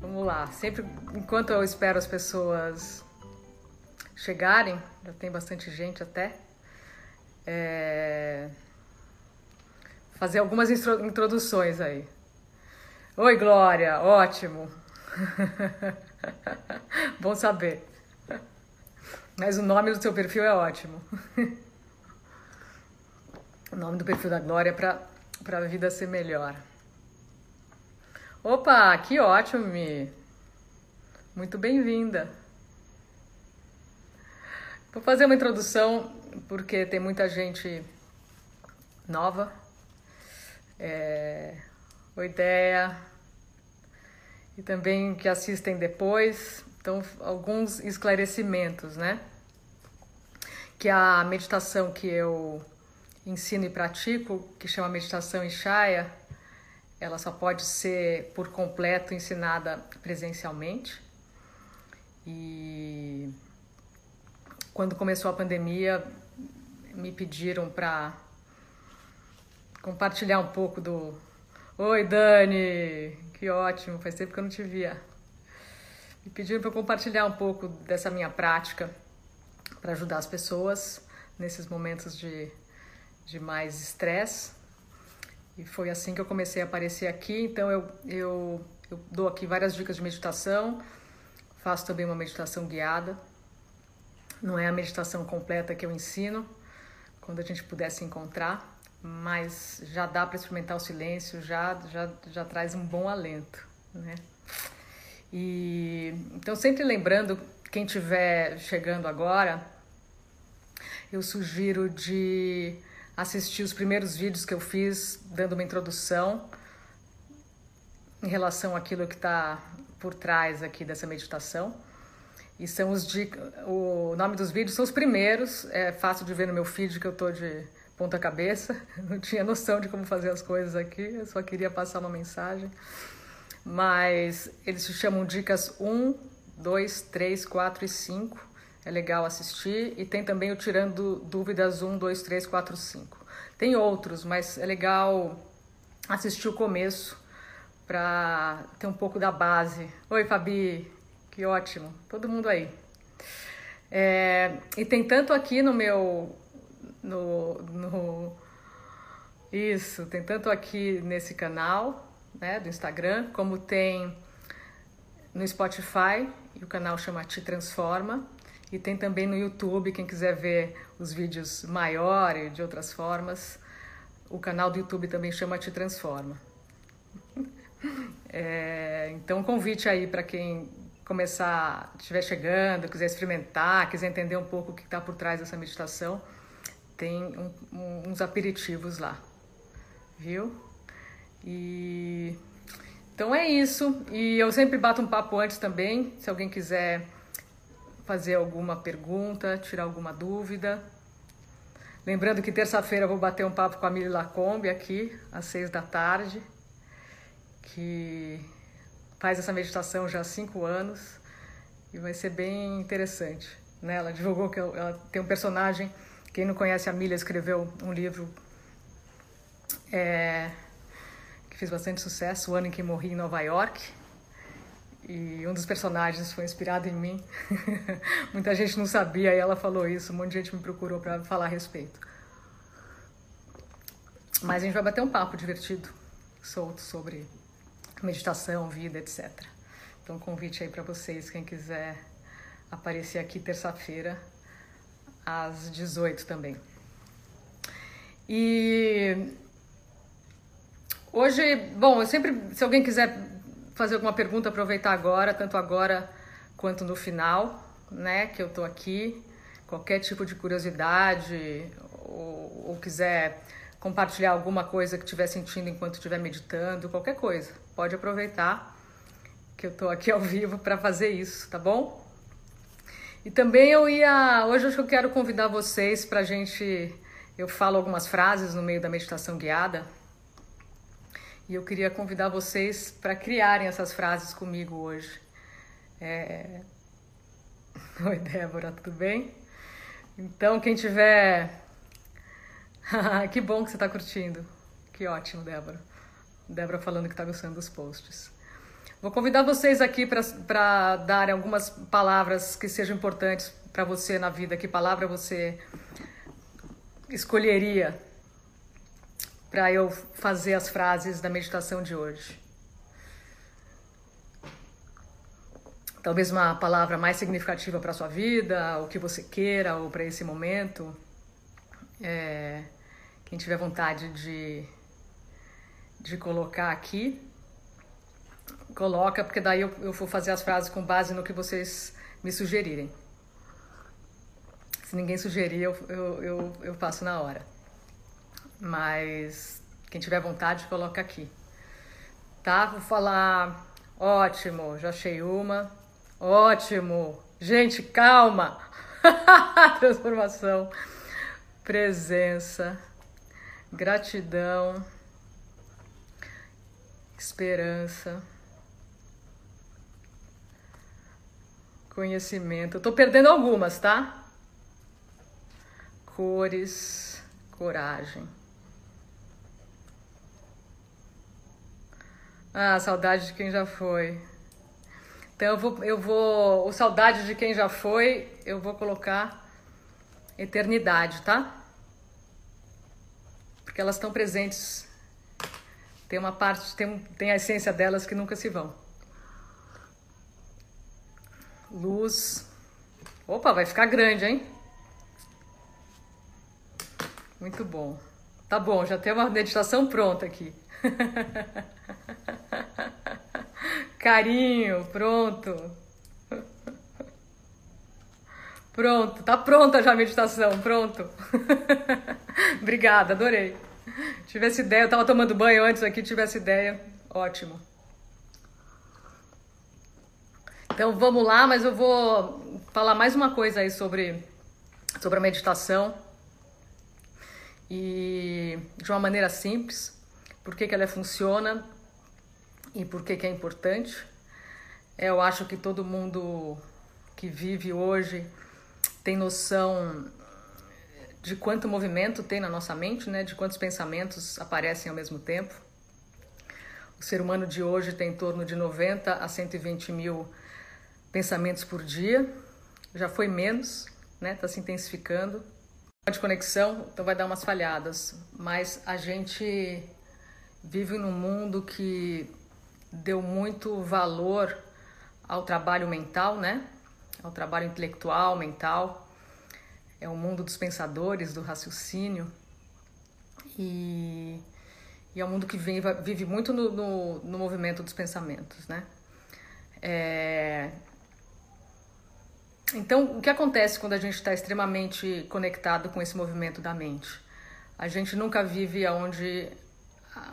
Vamos lá, sempre enquanto eu espero as pessoas chegarem, já tem bastante gente até, é... fazer algumas introduções aí. Oi, Glória, ótimo. Bom saber. Mas o nome do seu perfil é ótimo. o nome do perfil da Glória para para a vida ser melhor. Opa, que ótimo, Mi. Muito bem-vinda. Vou fazer uma introdução porque tem muita gente nova. É... Oi, ideia e também que assistem depois. Então, alguns esclarecimentos, né? Que a meditação que eu ensino e pratico, que chama meditação Ishaya, ela só pode ser por completo ensinada presencialmente. E quando começou a pandemia, me pediram para compartilhar um pouco do. Oi, Dani! Que ótimo, faz tempo que eu não te via. Me pediram para compartilhar um pouco dessa minha prática para ajudar as pessoas nesses momentos de, de mais estresse. E foi assim que eu comecei a aparecer aqui. Então eu, eu, eu dou aqui várias dicas de meditação, faço também uma meditação guiada. Não é a meditação completa que eu ensino, quando a gente puder se encontrar mas já dá para experimentar o silêncio, já, já, já traz um bom alento, né? E então sempre lembrando quem estiver chegando agora, eu sugiro de assistir os primeiros vídeos que eu fiz dando uma introdução em relação àquilo que está por trás aqui dessa meditação. E são os de, o nome dos vídeos são os primeiros, é fácil de ver no meu feed que eu tô de ponta cabeça, não tinha noção de como fazer as coisas aqui, eu só queria passar uma mensagem. Mas eles se chamam dicas 1, 2, 3, 4 e 5. É legal assistir. E tem também o Tirando Dúvidas 1, 2, 3, 4, 5. Tem outros, mas é legal assistir o começo para ter um pouco da base. Oi, Fabi, que ótimo, todo mundo aí. É, e tem tanto aqui no meu no, no isso, tem tanto aqui nesse canal, né, do Instagram, como tem no Spotify, e o canal chama Te Transforma, e tem também no YouTube, quem quiser ver os vídeos maiores de outras formas, o canal do YouTube também chama Te Transforma. É, então, convite aí para quem começar, estiver chegando, quiser experimentar, quiser entender um pouco o que está por trás dessa meditação tem um, um, uns aperitivos lá, viu? E então é isso. E eu sempre bato um papo antes também, se alguém quiser fazer alguma pergunta, tirar alguma dúvida. Lembrando que terça-feira eu vou bater um papo com a Mili Lacombe aqui, às seis da tarde, que faz essa meditação já há cinco anos e vai ser bem interessante. Né? Ela divulgou que ela tem um personagem quem não conhece a Milha escreveu um livro é, que fez bastante sucesso, O Ano em que Morri em Nova York. E um dos personagens foi inspirado em mim. Muita gente não sabia e ela falou isso, um monte de gente me procurou para falar a respeito. Mas a gente vai bater um papo divertido, solto sobre meditação, vida, etc. Então, convite aí para vocês, quem quiser aparecer aqui terça-feira, às 18 também. E hoje, bom, eu sempre, se alguém quiser fazer alguma pergunta, aproveitar agora, tanto agora quanto no final, né, que eu tô aqui, qualquer tipo de curiosidade ou, ou quiser compartilhar alguma coisa que estiver sentindo enquanto estiver meditando, qualquer coisa, pode aproveitar que eu tô aqui ao vivo para fazer isso, tá bom? E também eu ia. Hoje eu quero convidar vocês para gente. Eu falo algumas frases no meio da meditação guiada. E eu queria convidar vocês para criarem essas frases comigo hoje. É... Oi, Débora, tudo bem? Então, quem tiver. que bom que você está curtindo. Que ótimo, Débora. Débora falando que está gostando dos posts. Vou convidar vocês aqui para darem algumas palavras que sejam importantes para você na vida. Que palavra você escolheria para eu fazer as frases da meditação de hoje? Talvez uma palavra mais significativa para sua vida, o que você queira, ou para esse momento. É, quem tiver vontade de, de colocar aqui, coloca, porque daí eu, eu vou fazer as frases com base no que vocês me sugerirem. Se ninguém sugerir, eu, eu, eu, eu faço na hora. Mas quem tiver vontade, coloca aqui. Tá? Vou falar. Ótimo, já achei uma. Ótimo. Gente, calma. Transformação. Presença. Gratidão. Esperança. Conhecimento. Eu tô perdendo algumas, tá? Cores, coragem. Ah, saudade de quem já foi. Então eu vou, eu vou, o saudade de quem já foi, eu vou colocar eternidade, tá? Porque elas estão presentes. Tem uma parte, tem, tem a essência delas que nunca se vão. Luz. Opa, vai ficar grande, hein? Muito bom. Tá bom, já tem uma meditação pronta aqui. Carinho, pronto. Pronto, tá pronta já a meditação, pronto. Obrigada, adorei. Tivesse ideia, eu tava tomando banho antes aqui, tivesse ideia, ótimo. Então vamos lá, mas eu vou falar mais uma coisa aí sobre, sobre a meditação e de uma maneira simples, por que, que ela funciona e por que, que é importante. Eu acho que todo mundo que vive hoje tem noção de quanto movimento tem na nossa mente, né? de quantos pensamentos aparecem ao mesmo tempo. O ser humano de hoje tem em torno de 90 a 120 mil pensamentos por dia. Já foi menos, né? Está se intensificando. De conexão, então vai dar umas falhadas. Mas a gente vive num mundo que deu muito valor ao trabalho mental, né? Ao trabalho intelectual, mental. É o mundo dos pensadores, do raciocínio. E, e é um mundo que vive, vive muito no, no, no, movimento dos pensamentos, né? É... Então, o que acontece quando a gente está extremamente conectado com esse movimento da mente? A gente nunca vive onde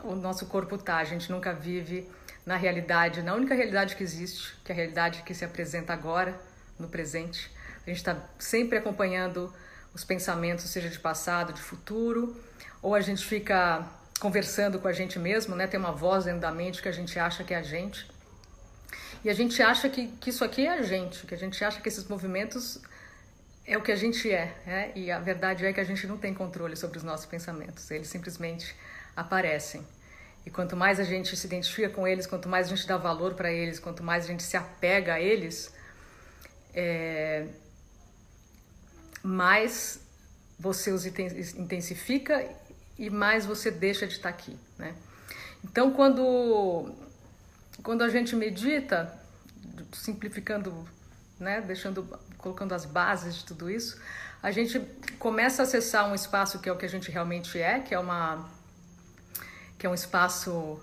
o nosso corpo está, a gente nunca vive na realidade, na única realidade que existe, que é a realidade que se apresenta agora, no presente. A gente está sempre acompanhando os pensamentos, seja de passado, de futuro, ou a gente fica conversando com a gente mesmo, né? Tem uma voz dentro da mente que a gente acha que é a gente. E a gente acha que, que isso aqui é a gente, que a gente acha que esses movimentos é o que a gente é, né? E a verdade é que a gente não tem controle sobre os nossos pensamentos, eles simplesmente aparecem. E quanto mais a gente se identifica com eles, quanto mais a gente dá valor para eles, quanto mais a gente se apega a eles, é, mais você os intensifica e mais você deixa de estar aqui, né? Então, quando quando a gente medita, simplificando, né, deixando, colocando as bases de tudo isso, a gente começa a acessar um espaço que é o que a gente realmente é, que é uma que é um espaço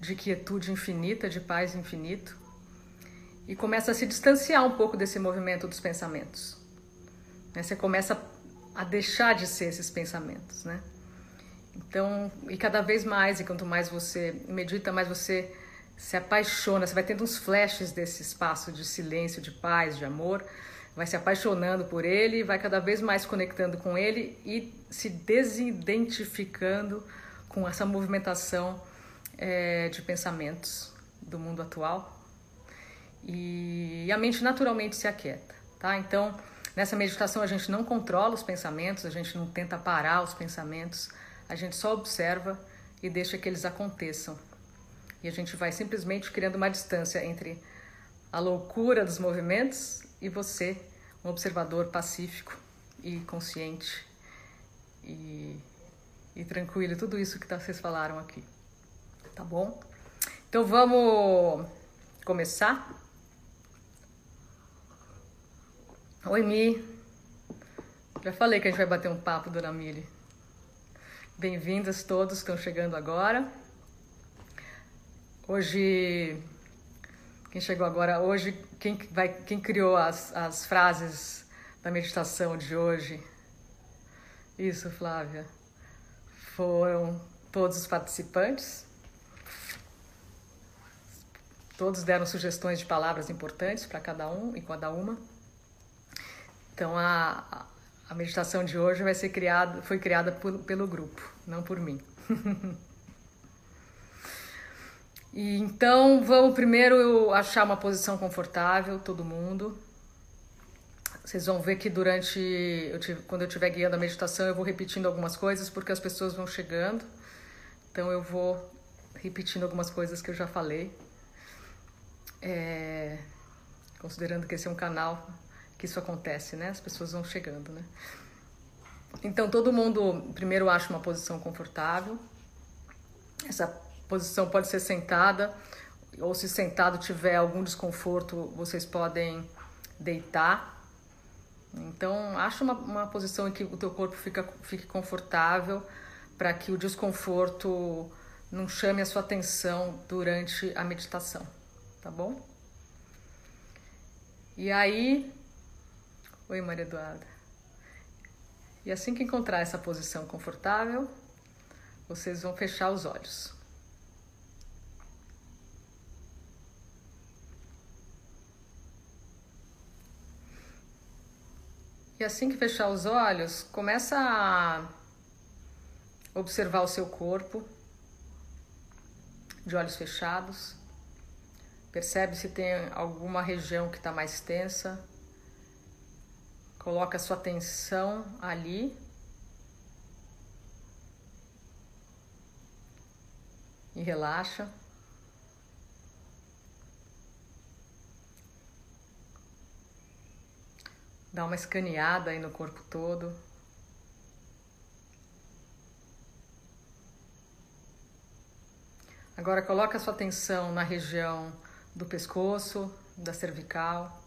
de quietude infinita, de paz infinito, e começa a se distanciar um pouco desse movimento dos pensamentos. Né? Você começa a deixar de ser esses pensamentos, né? Então, e cada vez mais, e quanto mais você medita, mais você se apaixona, você vai tendo uns flashes desse espaço de silêncio, de paz, de amor, vai se apaixonando por ele, vai cada vez mais conectando com ele e se desidentificando com essa movimentação é, de pensamentos do mundo atual e a mente naturalmente se aquieta, tá? Então, Nessa meditação a gente não controla os pensamentos, a gente não tenta parar os pensamentos, a gente só observa e deixa que eles aconteçam. E a gente vai simplesmente criando uma distância entre a loucura dos movimentos e você, um observador pacífico e consciente e, e tranquilo, tudo isso que tá, vocês falaram aqui. Tá bom? Então vamos começar? Oi, Mi. Já falei que a gente vai bater um papo, dona Mili. Bem-vindas todos que estão chegando agora. Hoje, quem chegou agora, hoje, quem, vai, quem criou as, as frases da meditação de hoje? Isso, Flávia. Foram todos os participantes. Todos deram sugestões de palavras importantes para cada um e cada uma. Então a, a meditação de hoje vai ser criada, foi criada por, pelo grupo, não por mim. e então vamos primeiro achar uma posição confortável, todo mundo. Vocês vão ver que durante, eu tive, quando eu estiver guiando a meditação, eu vou repetindo algumas coisas porque as pessoas vão chegando. Então eu vou repetindo algumas coisas que eu já falei. É, considerando que esse é um canal que isso acontece, né? As pessoas vão chegando, né? Então todo mundo primeiro acha uma posição confortável. Essa posição pode ser sentada ou se sentado tiver algum desconforto, vocês podem deitar então, acha uma, uma posição em que o teu corpo fica, fique confortável para que o desconforto não chame a sua atenção durante a meditação, tá bom? E aí, oi Maria Eduarda. E assim que encontrar essa posição confortável, vocês vão fechar os olhos. E assim que fechar os olhos, começa a observar o seu corpo de olhos fechados. Percebe se tem alguma região que está mais tensa. Coloca sua atenção ali. E relaxa. Dá uma escaneada aí no corpo todo. Agora coloca a sua atenção na região do pescoço, da cervical.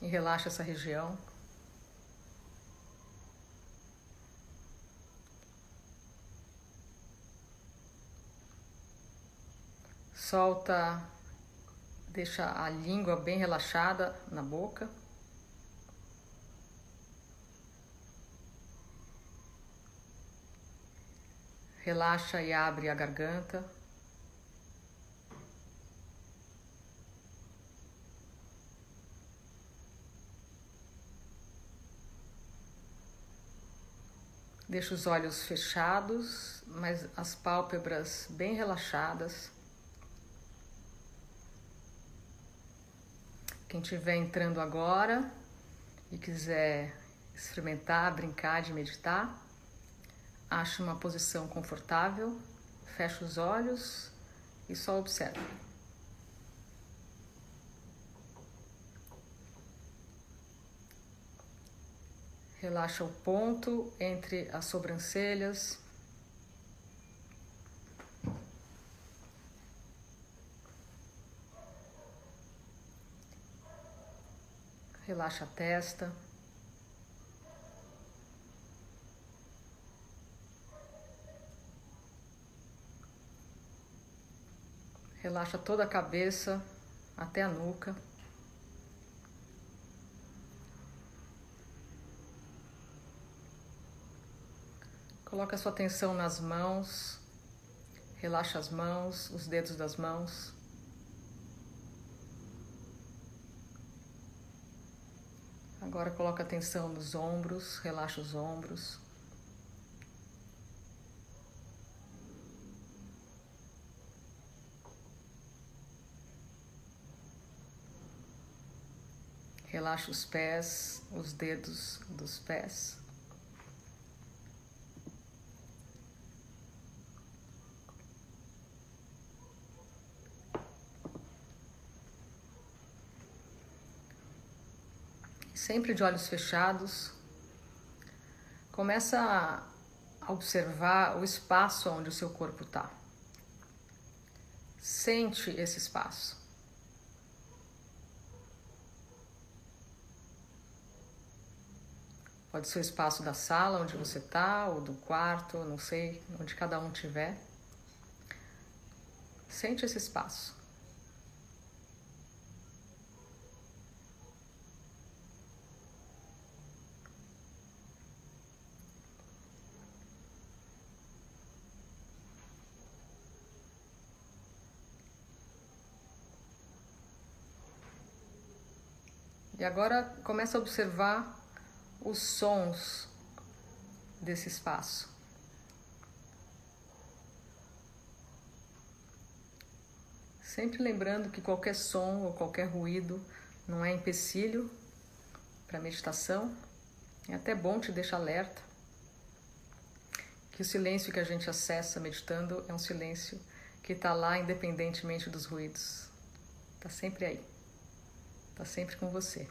E relaxa essa região. Solta, deixa a língua bem relaxada na boca. Relaxa e abre a garganta. Deixa os olhos fechados, mas as pálpebras bem relaxadas. Quem estiver entrando agora e quiser experimentar, brincar de meditar, ache uma posição confortável, feche os olhos e só observe. Relaxa o ponto entre as sobrancelhas Relaxa a testa. Relaxa toda a cabeça até a nuca. Coloca sua atenção nas mãos. Relaxa as mãos, os dedos das mãos. Agora coloca atenção nos ombros, relaxa os ombros. Relaxa os pés, os dedos dos pés. Sempre de olhos fechados, começa a observar o espaço onde o seu corpo está. Sente esse espaço. Pode ser o espaço da sala onde você está, ou do quarto, não sei, onde cada um estiver. Sente esse espaço. E agora começa a observar os sons desse espaço. Sempre lembrando que qualquer som ou qualquer ruído não é empecilho para meditação. É até bom te deixar alerta que o silêncio que a gente acessa meditando é um silêncio que está lá independentemente dos ruídos. Está sempre aí. Está sempre com você.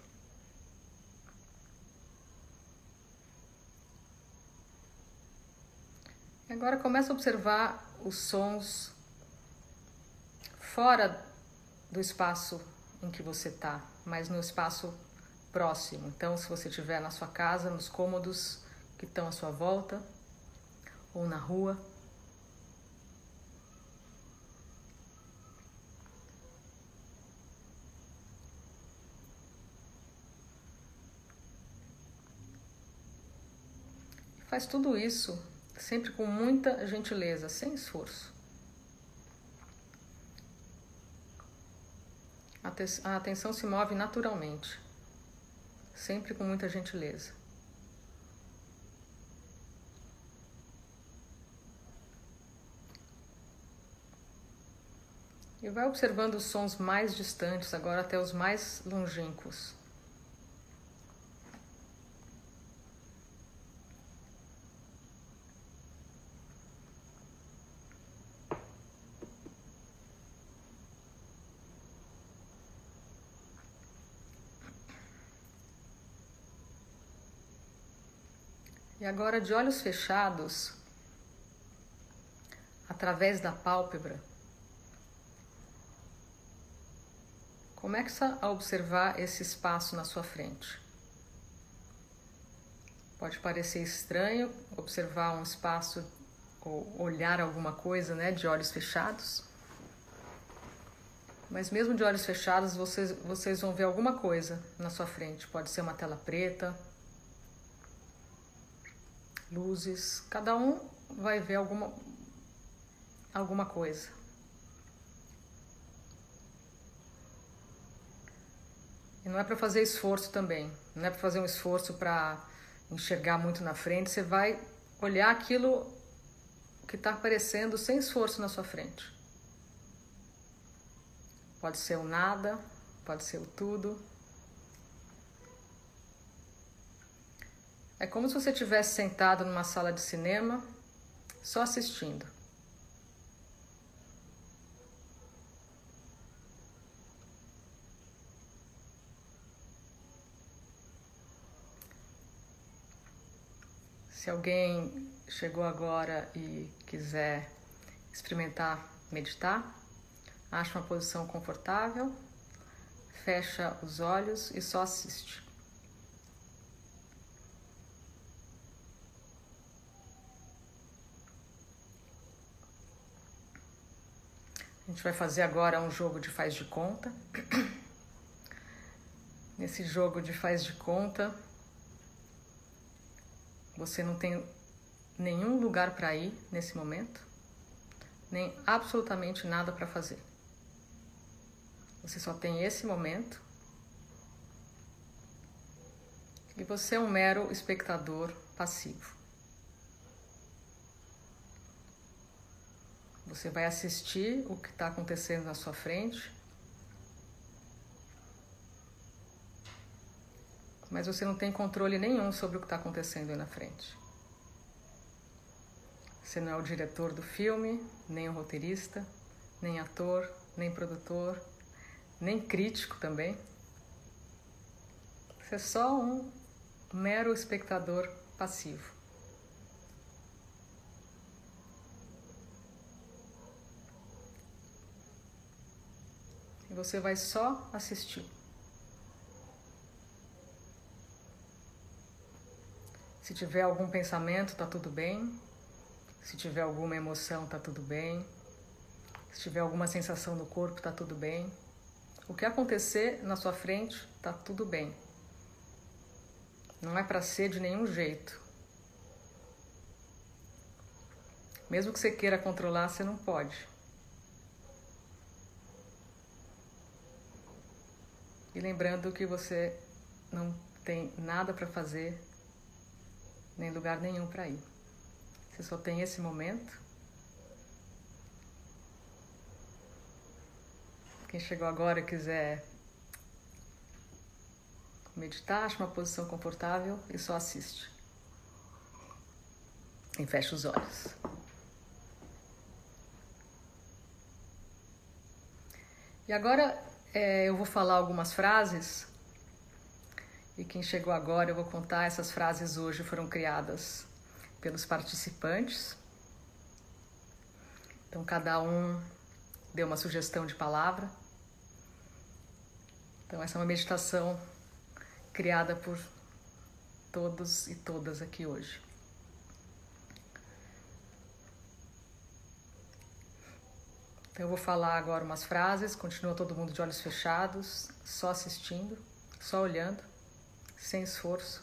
Agora começa a observar os sons fora do espaço em que você está, mas no espaço próximo. Então, se você estiver na sua casa, nos cômodos que estão à sua volta, ou na rua, Faz tudo isso sempre com muita gentileza, sem esforço. A atenção se move naturalmente, sempre com muita gentileza. E vai observando os sons mais distantes, agora até os mais longínquos. Agora, de olhos fechados, através da pálpebra, começa a observar esse espaço na sua frente. Pode parecer estranho observar um espaço ou olhar alguma coisa, né, de olhos fechados. Mas mesmo de olhos fechados, vocês, vocês vão ver alguma coisa na sua frente. Pode ser uma tela preta, luzes, cada um vai ver alguma, alguma coisa. E não é para fazer esforço também, não é para fazer um esforço para enxergar muito na frente, você vai olhar aquilo que está aparecendo sem esforço na sua frente. Pode ser o nada, pode ser o tudo. É como se você estivesse sentado numa sala de cinema, só assistindo. Se alguém chegou agora e quiser experimentar meditar, acha uma posição confortável, fecha os olhos e só assiste. A gente vai fazer agora um jogo de faz de conta. Nesse jogo de faz de conta, você não tem nenhum lugar para ir nesse momento, nem absolutamente nada para fazer. Você só tem esse momento e você é um mero espectador passivo. Você vai assistir o que está acontecendo na sua frente. mas você não tem controle nenhum sobre o que está acontecendo aí na frente. Você não é o diretor do filme, nem o roteirista, nem ator, nem produtor, nem crítico também. Você é só um mero espectador passivo. E você vai só assistir. Se tiver algum pensamento, tá tudo bem. Se tiver alguma emoção, tá tudo bem. Se tiver alguma sensação no corpo, tá tudo bem. O que acontecer na sua frente, tá tudo bem. Não é para ser de nenhum jeito. Mesmo que você queira controlar, você não pode. E lembrando que você não tem nada para fazer, nem lugar nenhum para ir. Você só tem esse momento. Quem chegou agora e quiser meditar, acha uma posição confortável e só assiste. E fecha os olhos. E agora é, eu vou falar algumas frases e quem chegou agora eu vou contar essas frases hoje foram criadas pelos participantes. Então cada um deu uma sugestão de palavra. Então essa é uma meditação criada por todos e todas aqui hoje. Então eu vou falar agora umas frases, continua todo mundo de olhos fechados, só assistindo, só olhando, sem esforço.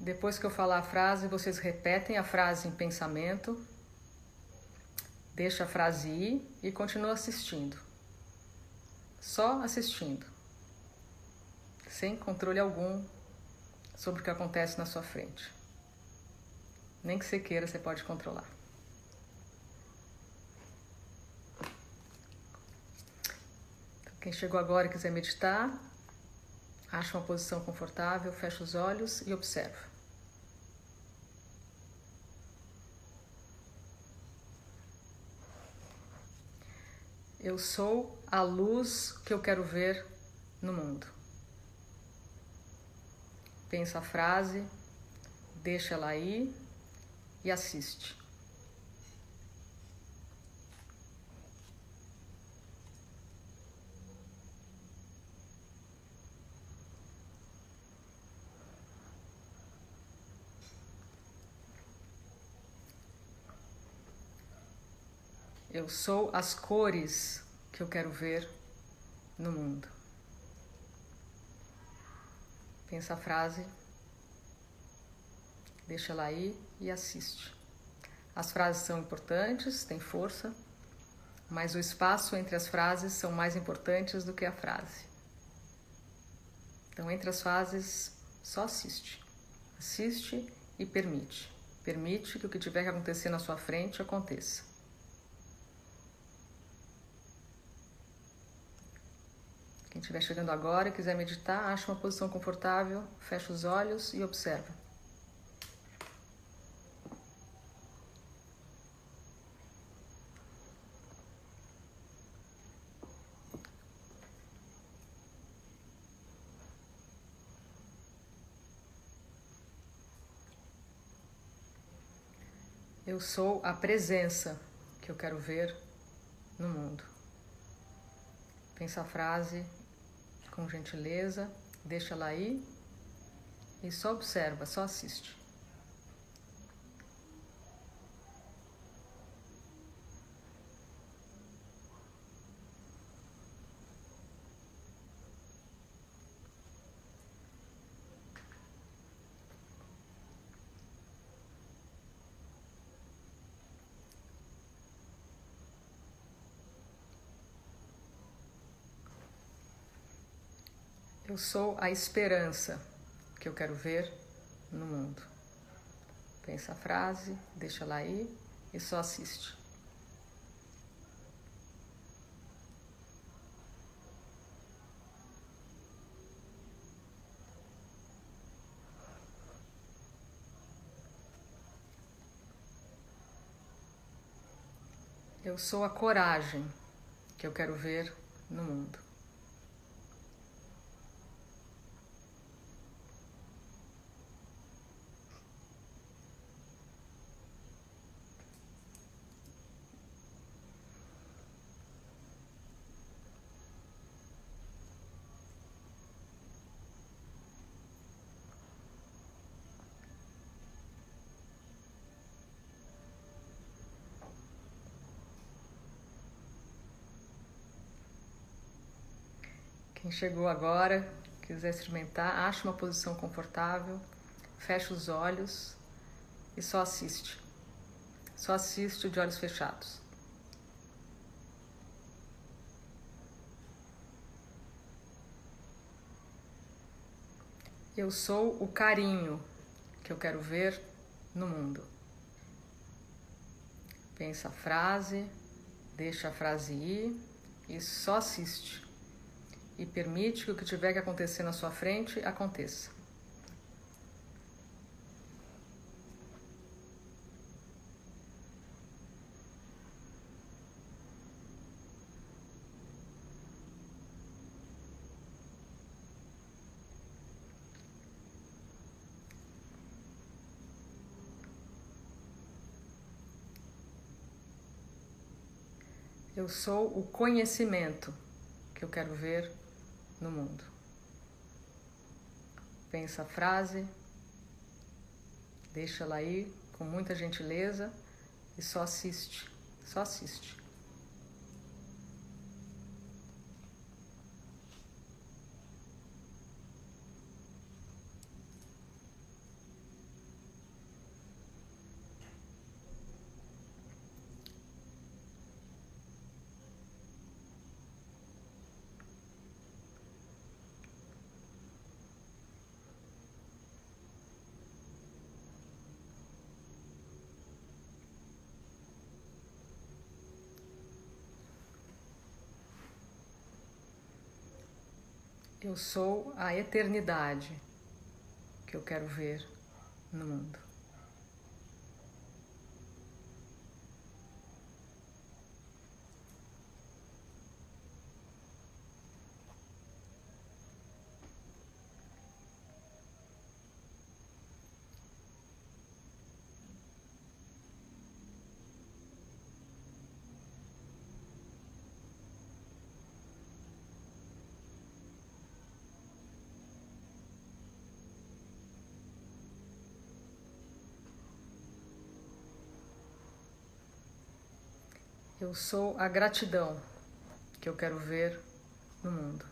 Depois que eu falar a frase, vocês repetem a frase em pensamento, deixa a frase ir e continua assistindo. Só assistindo, sem controle algum sobre o que acontece na sua frente. Nem que você queira, você pode controlar. Quem chegou agora e quiser meditar, acha uma posição confortável, fecha os olhos e observa. Eu sou a luz que eu quero ver no mundo. Pensa a frase, deixa ela aí e assiste. Eu sou as cores que eu quero ver no mundo. Pensa a frase, deixa ela aí e assiste. As frases são importantes, têm força, mas o espaço entre as frases são mais importantes do que a frase. Então, entre as frases, só assiste. Assiste e permite. Permite que o que tiver que acontecer na sua frente aconteça. Quem estiver chegando agora e quiser meditar, acha uma posição confortável, fecha os olhos e observa. Eu sou a presença que eu quero ver no mundo. Pensa a frase com gentileza, deixa ela aí e só observa, só assiste. eu sou a esperança que eu quero ver no mundo. Pensa a frase, deixa lá aí e só assiste. Eu sou a coragem que eu quero ver no mundo. Quem chegou agora, quiser experimentar, acha uma posição confortável, fecha os olhos e só assiste. Só assiste de olhos fechados. Eu sou o carinho que eu quero ver no mundo. Pensa a frase, deixa a frase ir e só assiste e permite que o que tiver que acontecer na sua frente aconteça. Eu sou o conhecimento que eu quero ver no mundo. Pensa a frase, deixa ela aí com muita gentileza e só assiste, só assiste. Eu sou a eternidade que eu quero ver no mundo. Eu sou a gratidão que eu quero ver no mundo.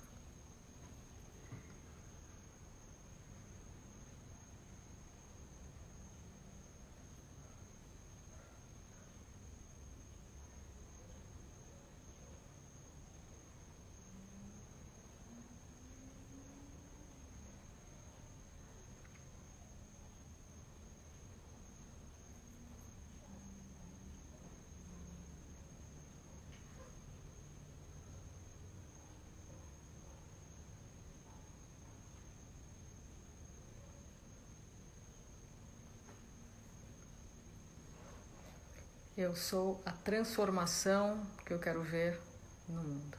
Eu sou a transformação que eu quero ver no mundo.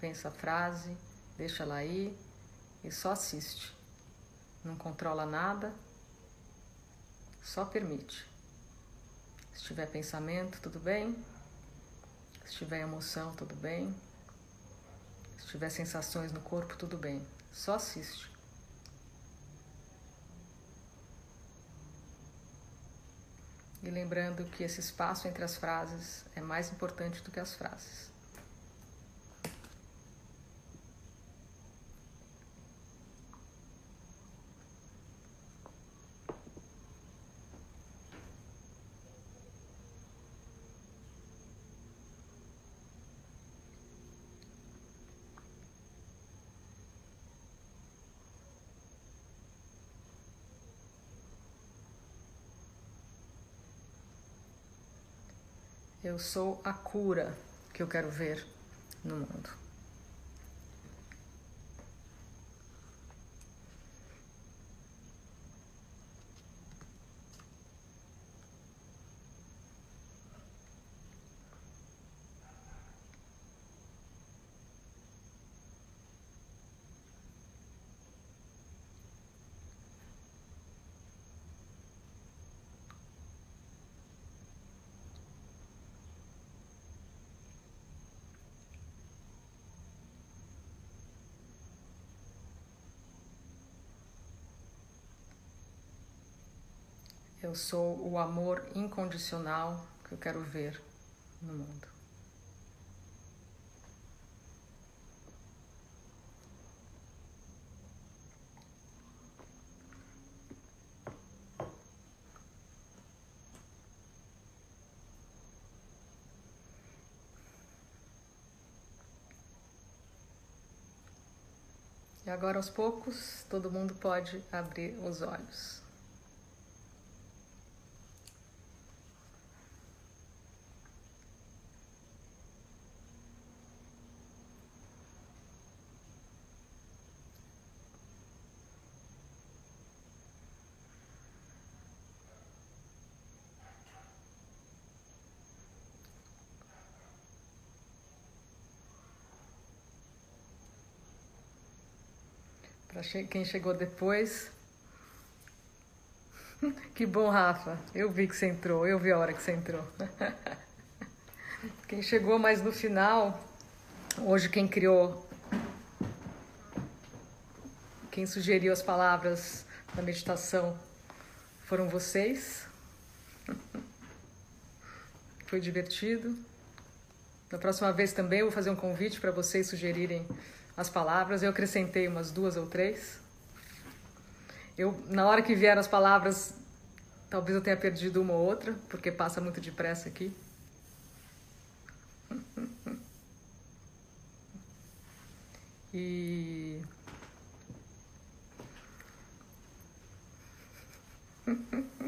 Pensa a frase, deixa ela aí e só assiste. Não controla nada, só permite. Se tiver pensamento, tudo bem. Se tiver emoção, tudo bem. Se tiver sensações no corpo, tudo bem. Só assiste. E lembrando que esse espaço entre as frases é mais importante do que as frases. Eu sou a cura que eu quero ver no mundo. Eu sou o amor incondicional que eu quero ver no mundo. E agora, aos poucos, todo mundo pode abrir os olhos. Para quem chegou depois. Que bom, Rafa. Eu vi que você entrou, eu vi a hora que você entrou. Quem chegou mais no final, hoje quem criou, quem sugeriu as palavras da meditação foram vocês. Foi divertido. Da próxima vez também eu vou fazer um convite para vocês sugerirem as palavras, eu acrescentei umas duas ou três. Eu, na hora que vieram as palavras, talvez eu tenha perdido uma ou outra, porque passa muito depressa aqui. E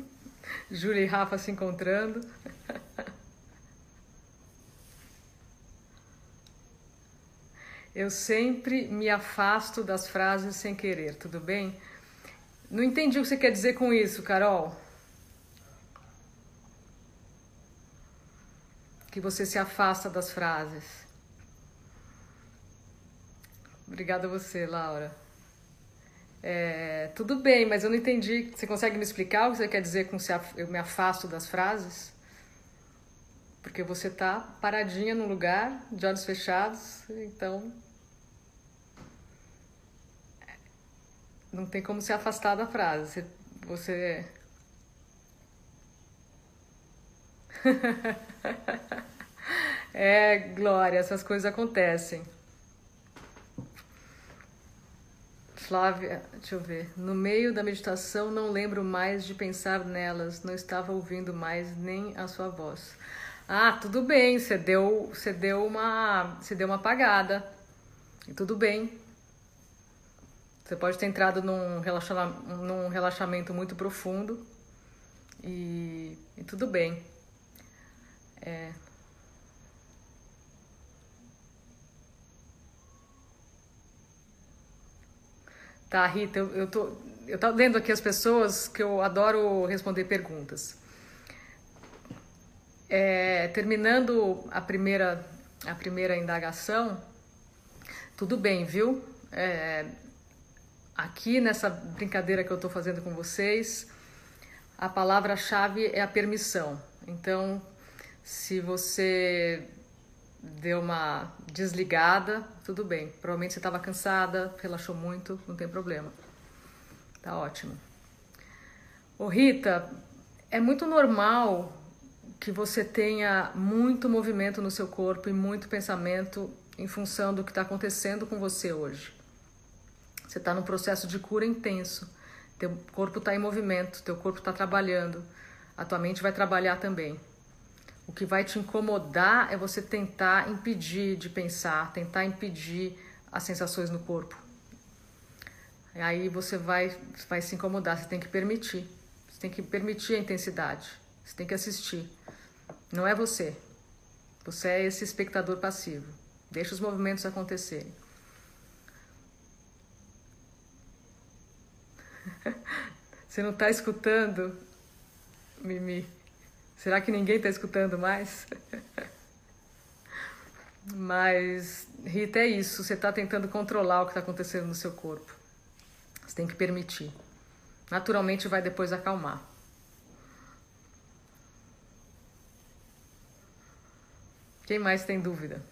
Júlia e Rafa se encontrando. Eu sempre me afasto das frases sem querer, tudo bem? Não entendi o que você quer dizer com isso, Carol. Que você se afasta das frases. Obrigada a você, Laura. É, tudo bem, mas eu não entendi. Você consegue me explicar o que você quer dizer com se eu me afasto das frases? Porque você tá paradinha no lugar, de olhos fechados, então não tem como se afastar da frase. Você. é, Glória, essas coisas acontecem. Flávia, deixa eu ver. No meio da meditação não lembro mais de pensar nelas, não estava ouvindo mais nem a sua voz. Ah, tudo bem, você deu, você deu uma, você deu uma apagada. Tudo bem. Você pode ter entrado num, num relaxamento muito profundo e, e tudo bem. É. Tá, Rita, eu, eu, tô, eu tô lendo aqui as pessoas que eu adoro responder perguntas. É, terminando a primeira, a primeira indagação, tudo bem, viu? É, Aqui nessa brincadeira que eu estou fazendo com vocês, a palavra-chave é a permissão. Então, se você deu uma desligada, tudo bem. Provavelmente você estava cansada, relaxou muito, não tem problema. Tá ótimo. Ô Rita, é muito normal que você tenha muito movimento no seu corpo e muito pensamento em função do que está acontecendo com você hoje. Você está num processo de cura intenso. Teu corpo está em movimento, teu corpo está trabalhando. A tua mente vai trabalhar também. O que vai te incomodar é você tentar impedir de pensar, tentar impedir as sensações no corpo. E aí você vai, vai se incomodar, você tem que permitir. Você tem que permitir a intensidade. Você tem que assistir. Não é você. Você é esse espectador passivo. Deixa os movimentos acontecerem. Você não está escutando, Mimi? Será que ninguém está escutando mais? Mas, Rita, é isso. Você está tentando controlar o que está acontecendo no seu corpo. Você tem que permitir. Naturalmente vai depois acalmar. Quem mais tem dúvida?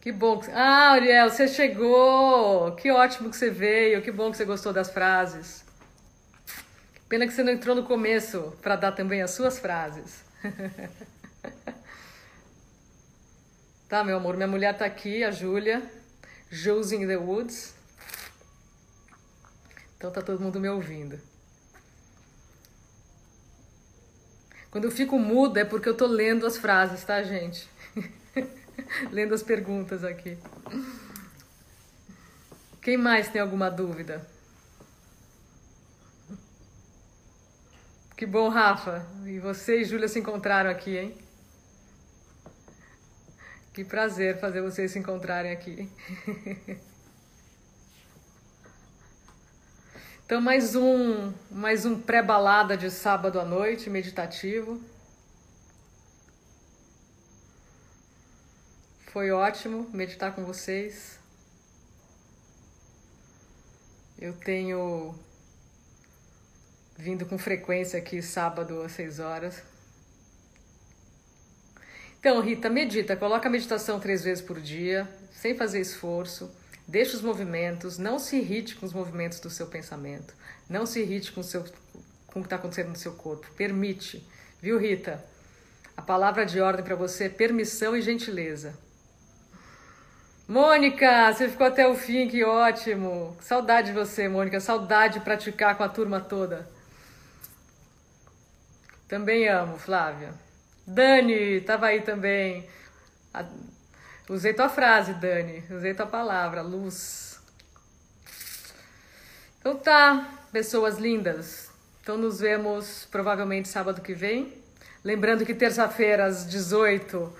Que bom. Que... Ah, Ariel, você chegou! Que ótimo que você veio, que bom que você gostou das frases. Pena que você não entrou no começo para dar também as suas frases. tá, meu amor, minha mulher tá aqui, a Júlia. Jules in the Woods. Então tá todo mundo me ouvindo. Quando eu fico muda é porque eu tô lendo as frases, tá, gente? lendo as perguntas aqui. Quem mais tem alguma dúvida? Que bom, Rafa. E você e Júlia se encontraram aqui, hein? Que prazer fazer vocês se encontrarem aqui. Então mais um, mais um pré-balada de sábado à noite meditativo. Foi ótimo meditar com vocês. Eu tenho vindo com frequência aqui sábado às 6 horas. Então, Rita, medita, coloca a meditação três vezes por dia, sem fazer esforço. Deixa os movimentos, não se irrite com os movimentos do seu pensamento, não se irrite com, o seu, com o que está acontecendo no seu corpo. Permite, viu, Rita? A palavra de ordem para você é permissão e gentileza. Mônica, você ficou até o fim, que ótimo. Saudade de você, Mônica. Saudade de praticar com a turma toda. Também amo, Flávia. Dani, estava aí também. Usei tua frase, Dani. Usei tua palavra, luz. Então tá, pessoas lindas. Então nos vemos provavelmente sábado que vem. Lembrando que terça-feira às 18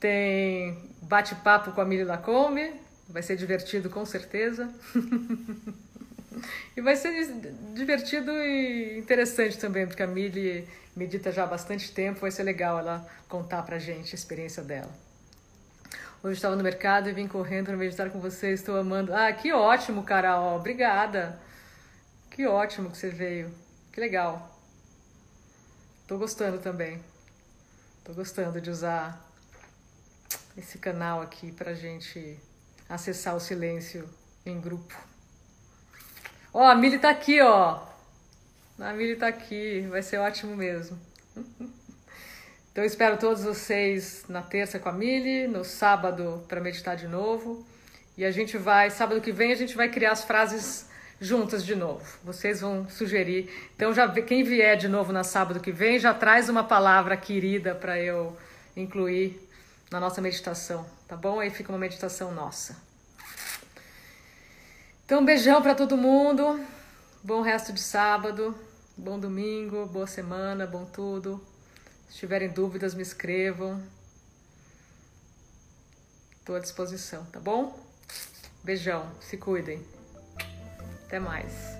tem bate-papo com a Mili Lacombe, vai ser divertido com certeza. e vai ser divertido e interessante também, porque a Mili medita já há bastante tempo, vai ser legal ela contar pra gente a experiência dela. Hoje estava no mercado e vim correndo para meditar com vocês, estou amando. Ah, que ótimo, Carol, obrigada. Que ótimo que você veio, que legal. Tô gostando também. Tô gostando de usar esse canal aqui para gente acessar o silêncio em grupo. Ó, a Mili tá aqui, ó. A Mili tá aqui, vai ser ótimo mesmo. Então espero todos vocês na terça com a Mili, no sábado para meditar de novo. E a gente vai, sábado que vem, a gente vai criar as frases juntas de novo. Vocês vão sugerir. Então já quem vier de novo na sábado que vem já traz uma palavra querida para eu incluir na nossa meditação, tá bom? Aí fica uma meditação nossa. Então, um beijão para todo mundo. Bom resto de sábado, bom domingo, boa semana, bom tudo. Se tiverem dúvidas, me escrevam. Estou à disposição, tá bom? Beijão, se cuidem. Até mais.